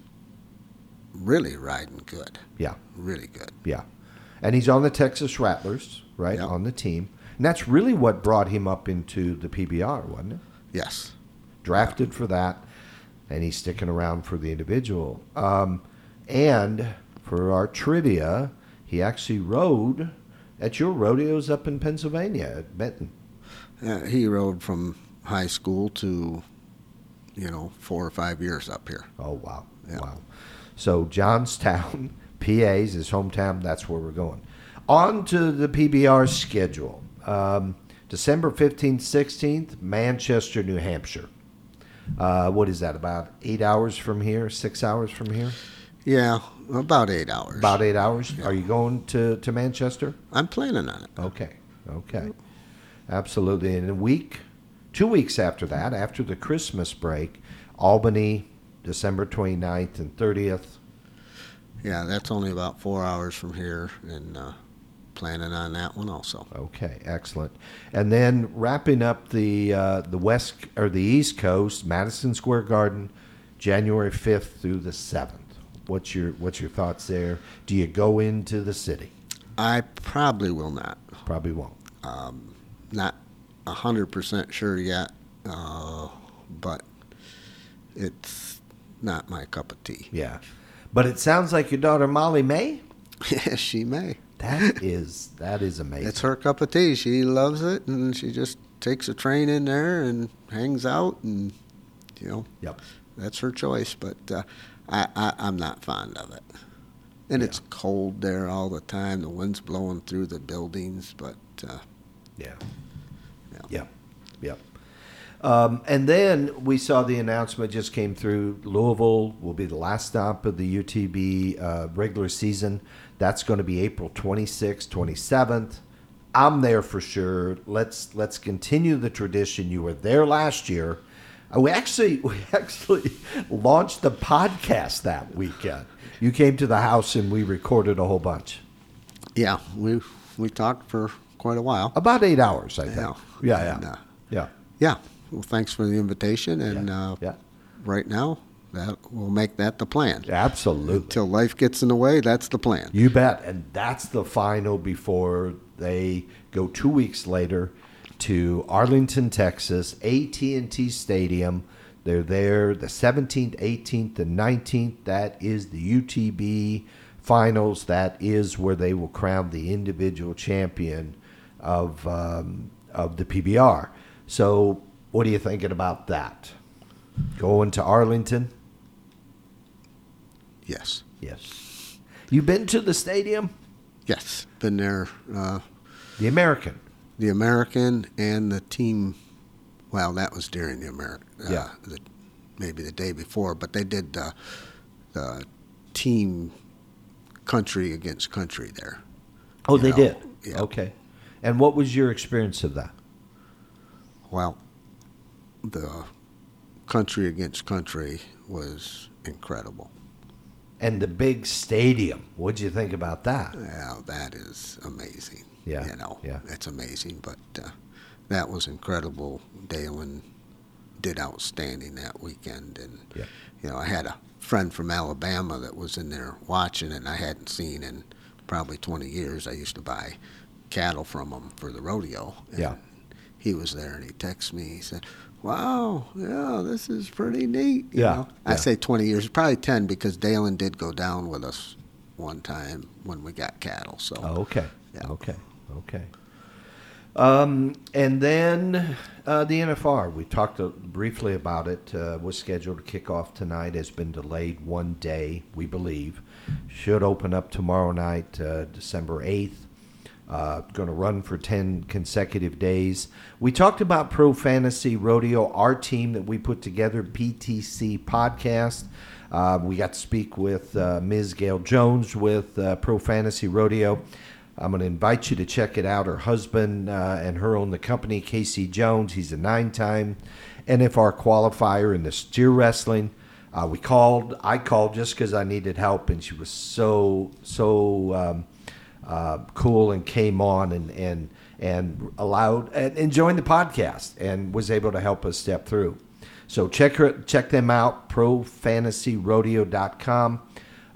really riding good, Yeah, really good. yeah. And he's on the Texas Rattlers, right? Yep. On the team. And that's really what brought him up into the PBR, wasn't it? Yes, drafted for that, and he's sticking around for the individual. Um, and for our trivia, he actually rode at your rodeos up in Pennsylvania at Benton. uh, he rode from high school to you know four or five years up here. Oh wow, Yeah. wow! So Johnstown, PA's his hometown. That's where we're going. On to the PBR schedule. Um, December fifteenth, sixteenth, Manchester, New Hampshire. Uh, what is that? About eight hours from here? Six hours from here? Yeah, about eight hours. About eight hours. Are you going to, to Manchester? I'm planning on it. Okay. Okay. Absolutely. In a week, two weeks after that, after the Christmas break, Albany, December 29th and 30th. Yeah, that's only about four hours from here, and uh, planning on that one also. Okay, excellent. And then wrapping up the uh, the west or the East Coast, Madison Square Garden, January 5th through the 7th. What's your what's your thoughts there? Do you go into the city? I probably will not. Probably won't. Um, not a hundred percent sure yet, uh, but it's not my cup of tea. Yeah. But it sounds like your daughter Molly May. Yes, she may. That is that is amazing. It's her cup of tea. She loves it, and she just takes a train in there and hangs out, and you know, Yep. that's her choice. But uh, I, I, I'm not fond of it. And it's cold there all the time. The wind's blowing through the buildings, but uh, Yeah. Yeah. Yep. Yep. Um, and then we saw the announcement just came through. Louisville will be the last stop of the UTB uh, regular season. That's going to be April 26th, 27th. I'm there for sure. Let's let's continue the tradition. You were there last year. Uh, we actually we actually launched the podcast that weekend. You came to the house and we recorded a whole bunch. Yeah, we we talked for quite a while. About eight hours, I think. Yeah. Yeah, yeah, And, uh, yeah. Yeah. Well, thanks for the invitation, and Yeah, uh, yeah. right now that we'll make that the plan. Absolutely. Until life gets in the way, that's the plan. You bet. And that's the final before they go two weeks later to Arlington, Texas, AT&T Stadium. They're there the 17th, 18th, and 19th. That is the UTB finals. That is where they will crown the individual champion of um, of the PBR. So, what are you thinking about that? Going to Arlington? Yes. Yes. You been to the stadium? Yes. Been there. Uh, The American. the American and the team. Well, that was during the American. Uh, Yeah. The, maybe the day before, but they did the, the team country against country there. Oh, they know, did. yeah. Okay. And what was your experience of that? Well, the country against country was incredible. And the big stadium. What'd you think about that? Yeah, that is amazing. Yeah, you know, yeah. it's amazing. But uh, that was incredible. Dalen did outstanding that weekend, and Yeah. you know, I had a friend from Alabama that was in there watching, and I hadn't seen in probably 20 years. I used to buy cattle from him for the rodeo. Yeah. He was there, and he texted me. He said. Wow, yeah, this is pretty neat. you Yeah, know. I yeah. say 20 years, probably 10 because Dalen did go down with us one time when we got cattle. So Oh, okay. Yeah. Okay. Okay. Um, and then uh, the NFR. We talked uh, briefly about it. Uh, was scheduled to kick off tonight. Has been delayed one day, we believe. Should open up tomorrow night, uh, December eighth. Uh, going to run for 10 consecutive days. We talked about Pro Fantasy Rodeo, our team that we put together, BTC Podcast. Uh, we got to speak with uh, Ms. Gail Jones with uh, Pro Fantasy Rodeo. I'm going to invite you to check it out. Her husband uh, and her own the company, Casey Jones. He's a nine time NFR qualifier in the steer wrestling. Uh, we called, I called just because I needed help, and she was so, so. Um, uh, cool and came on and and and allowed and, and joined the podcast and was able to help us step through. So check her check them out profantasyrodeo.com.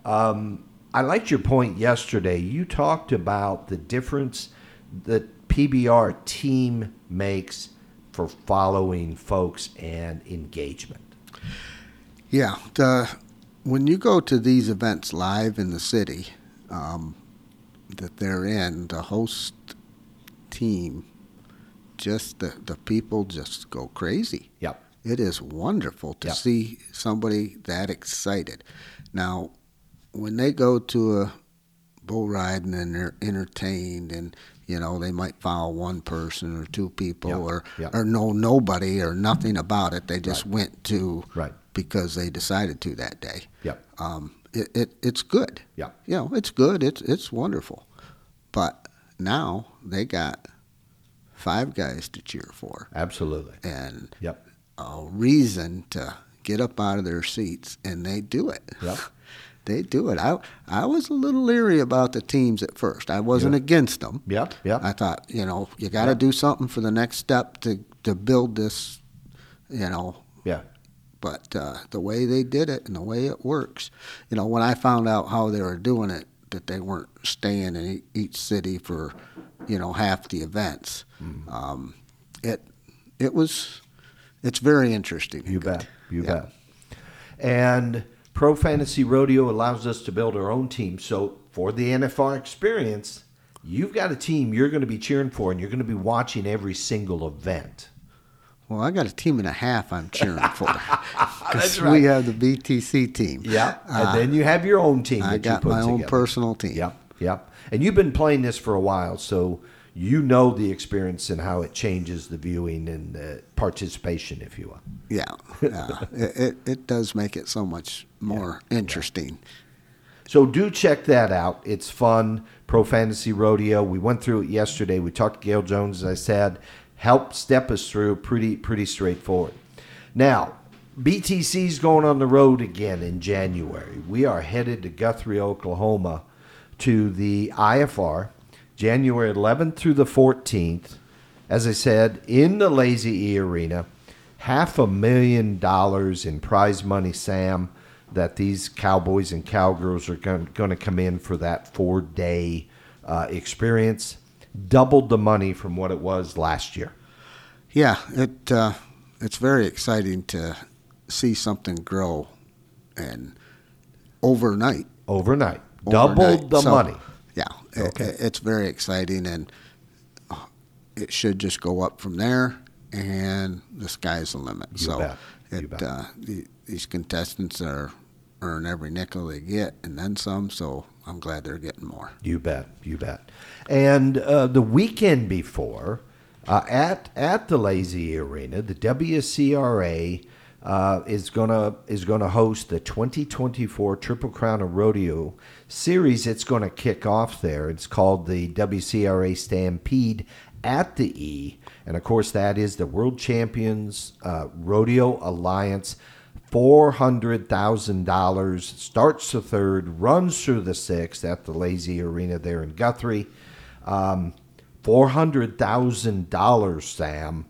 Um, I liked your point yesterday. You talked about the difference that PBR team makes for following folks and engagement. Yeah, the, when you go to these events live in the city um, that they're in, the host team, just the, the people just go crazy. Yep. It is wonderful to Yep. see somebody that excited. Now, when they go to a bull riding and they're entertained and you know they might follow one person or two people Yeah, or yeah. or know nobody or nothing about it they just Right. went to Right. because they decided to that day Yep. um, it, it it's good Yeah. you know it's good it's it's wonderful but now they got five guys to cheer for Absolutely. and Yep. a reason to get up out of their seats, and they do it. Yep. They do it. I I was a little leery about the teams at first. I wasn't Yeah. against them. Yep. Yep. I thought, you know, you got to Yep. do something for the next step to to build this, you know. yeah. But uh, the way they did it and the way it works, you know, when I found out how they were doing it, that they weren't staying in each city for, you know, half the events. Mm-hmm. Um, it it was it's very interesting. You good. bet. You Yeah. bet. And Pro Fantasy Rodeo allows us to build our own team. So for the NFR experience, you've got a team you're going to be cheering for, and you're going to be watching every single event. Well, I got a team and a half I'm cheering for. That's we have the BTC team. Yeah. And Uh, then you have your own team. I that you got my own personal team. Yep. Yep. And you've been playing this for a while, so you know the experience and how it changes the viewing and the participation, if you will. Yeah, yeah. it, it it does make it so much more interesting. So do check that out. It's fun. Pro Fantasy Rodeo. We went through it yesterday. We talked to Gail Jones, as I said, helped step us through. Pretty pretty straightforward. Now, BTC's going on the road again in January. We are headed to Guthrie, Oklahoma, to the IFR, January 11th through the 14th. As I said, in the Lazy E Arena, half a million dollars in prize money, Sam that these cowboys and cowgirls are going, to come in for that four day uh, experience. Doubled the money from what it was last year. Yeah, it uh, it's very exciting to see something grow and overnight. Overnight, overnight. doubled the So, money. Yeah, Okay. it, it's very exciting, and uh, it should just go up from there, and the sky's the limit. You so it uh, the, these contestants are earn every nickel they get, and then some. So I'm glad they're getting more. You bet, you bet. And uh, the weekend before, uh, at at the Lazy Arena, the WCRA uh, is gonna is gonna host the 2024 Triple Crown of Rodeo series. It's to kick off there. It's called the WCRA Stampede at the E, and of course that is the World Champions uh, Rodeo Alliance. Four hundred thousand dollars starts the third, runs through the sixth at the Lazy Arena there in Guthrie. Um, four hundred thousand dollars, Sam.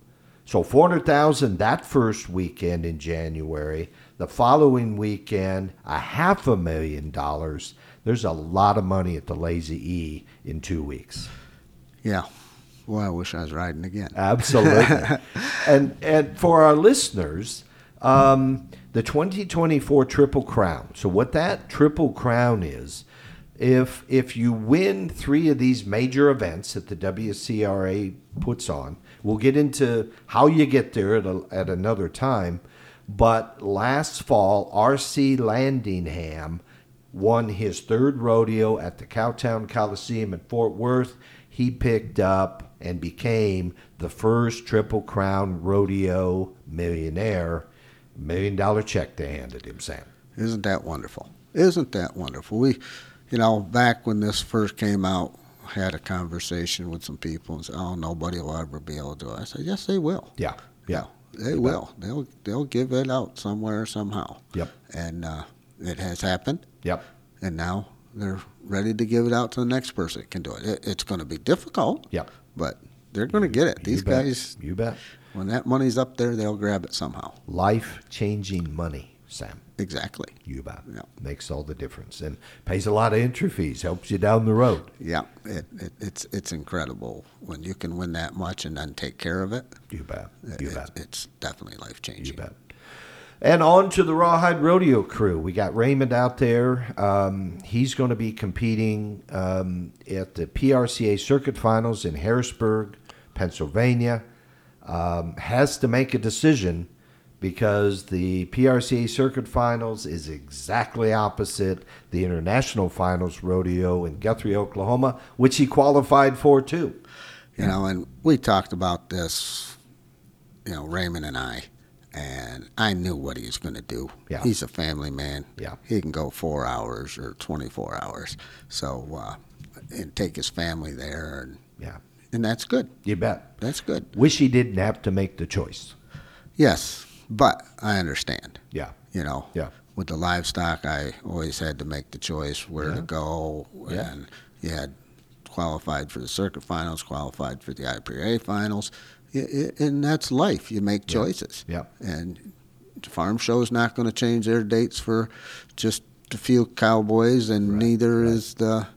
So four hundred thousand that first weekend in January. The following weekend, a half a million dollars. There's a lot of money at the Lazy E in two weeks. Yeah. Well, I wish I was riding again. Absolutely. and and for our listeners, um, the 2024 Triple Crown. So what that Triple Crown is, if if you win three of these major events that the WCRA puts on, we'll get into how you get there at, a, at another time. But last fall, R.C. Landingham won his third rodeo at the Cowtown Coliseum in Fort Worth. He picked up and became the first Triple Crown rodeo millionaire. Million dollar check they handed him, Sam. Isn't that wonderful? Isn't that wonderful? We, you know, back when this first came out, had a conversation with some people and said, "Oh, nobody will ever be able to do it." I said, "Yes, they will. Yeah, yeah, They You bet. will. They'll they'll give it out somewhere somehow." Yep. And uh, it has happened, yep. and now they're ready to give it out to the next person that can do it. it it's going to be difficult, Yep. but they're going to get it. These you bet. guys, You bet. when that money's up there, they'll grab it somehow. Life changing money, Sam. Exactly. You bet. Yeah. Makes all the difference and pays a lot of entry fees, helps you down the road. Yeah, it, it, it's it's incredible when you can win that much and then take care of it. You bet. You it- bet. It's definitely life changing. You bet. And on to the Rawhide Rodeo crew. We got Raymond out there. Um, he's going to be competing um, at the PRCA Circuit Finals in Harrisburg, Pennsylvania. Um, has to make a decision because the PRCA Circuit Finals is exactly opposite the International Finals Rodeo in Guthrie, Oklahoma, which he qualified for too. You know, and we talked about this, you know, Raymond and I, and I knew what he was going to do. Yeah. He's a family man. Yeah. He can go four hours or 24 hours. So, uh, and take his family there, and, Yeah, and that's good. you bet. That's good. Wish he didn't have to make the choice. Yes, but I understand. Yeah, You know, yeah. with the livestock, I always had to make the choice where Yeah. to go, Yeah. and you had qualified for the circuit finals, qualified for the IPRA finals, and that's life. You make choices, Yeah. and the farm show's not going to change their dates for just a few cowboys, and Right, neither right. is the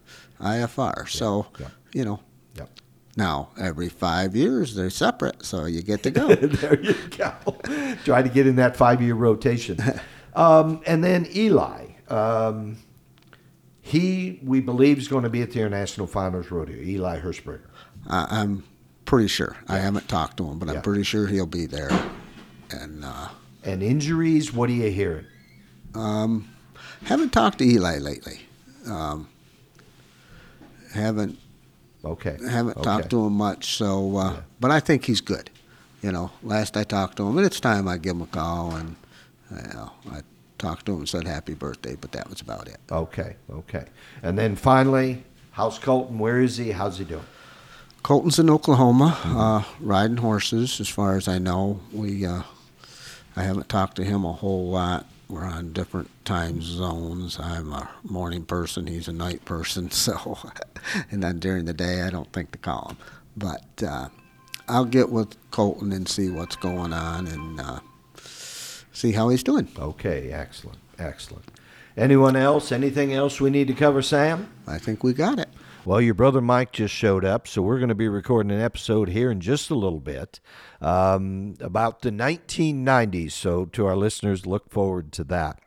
IFR. So, yeah. you know. Now, every five years, they're separate, so you get to go. there you go. Try to get in that five year rotation. Um, and then Eli. Um, he, we believe, is going to be at the International Finals Rodeo. Eli Hirschberger. I, I'm pretty sure. I haven't talked to him, but Yeah. I'm pretty sure he'll be there. And uh, And injuries, what are you hearing? um, haven't talked to Eli lately. Um, haven't Okay. I haven't okay. talked to him much, so uh, Yeah. but I think he's good. You know, last I talked to him, and it's time I give him a call, and you know, I talked to him and said happy birthday, but that was about it. Okay, okay. And then finally, how's Colton? Where is he? How's he doing? Colton's in Oklahoma, uh, riding horses. As far as I know, we uh, I haven't talked to him a whole lot. We're on different time zones. I'm a morning person. He's a night person. So, and then during the day, I don't think to call him. But uh, I'll get with Colton and see what's going on and uh, see how he's doing. Okay, excellent, excellent. Anyone else? Anything else we need to cover, Sam? I think we got it. Well, your brother Mike just showed up, so we're going to be recording an episode here in just a little bit um, about the 1990s. So, to our listeners, look forward to that.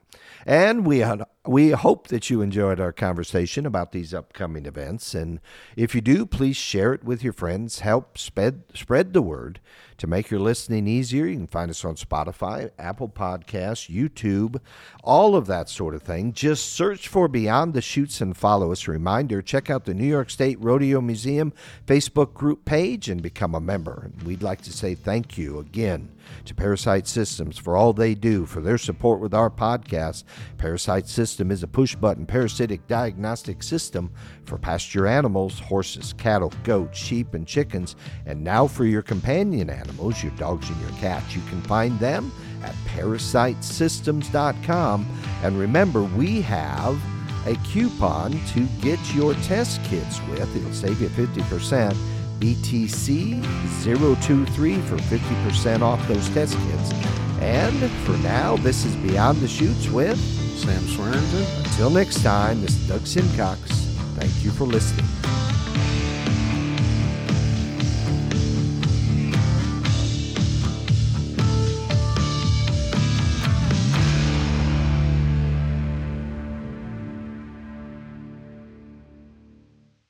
And we had, we hope that you enjoyed our conversation about these upcoming events. And if you do, please share it with your friends. Help spread spread the word to make your listening easier. You can find us on Spotify, Apple Podcasts, YouTube, all of that sort of thing. Just search for Beyond the Chutes and follow us. Reminder: check out the New York State Rodeo Museum Facebook group page and become a member. And we'd like to say thank you again to ParaSight Systems for all they do for their support with our podcast. ParaSight System is a push button parasitic diagnostic system for pasture animals, horses, cattle, goats, sheep, and chickens. And now for your companion animals, your dogs and your cats. You can find them at parasightsystems.com. And remember, we have a coupon to get your test kits with. It'll save you 50%. BTC023 for 50% off those test kits. And for now, this is Beyond the Chutes with Sam Swearingen. until next time, this is Doug Simcox. Thank you for listening.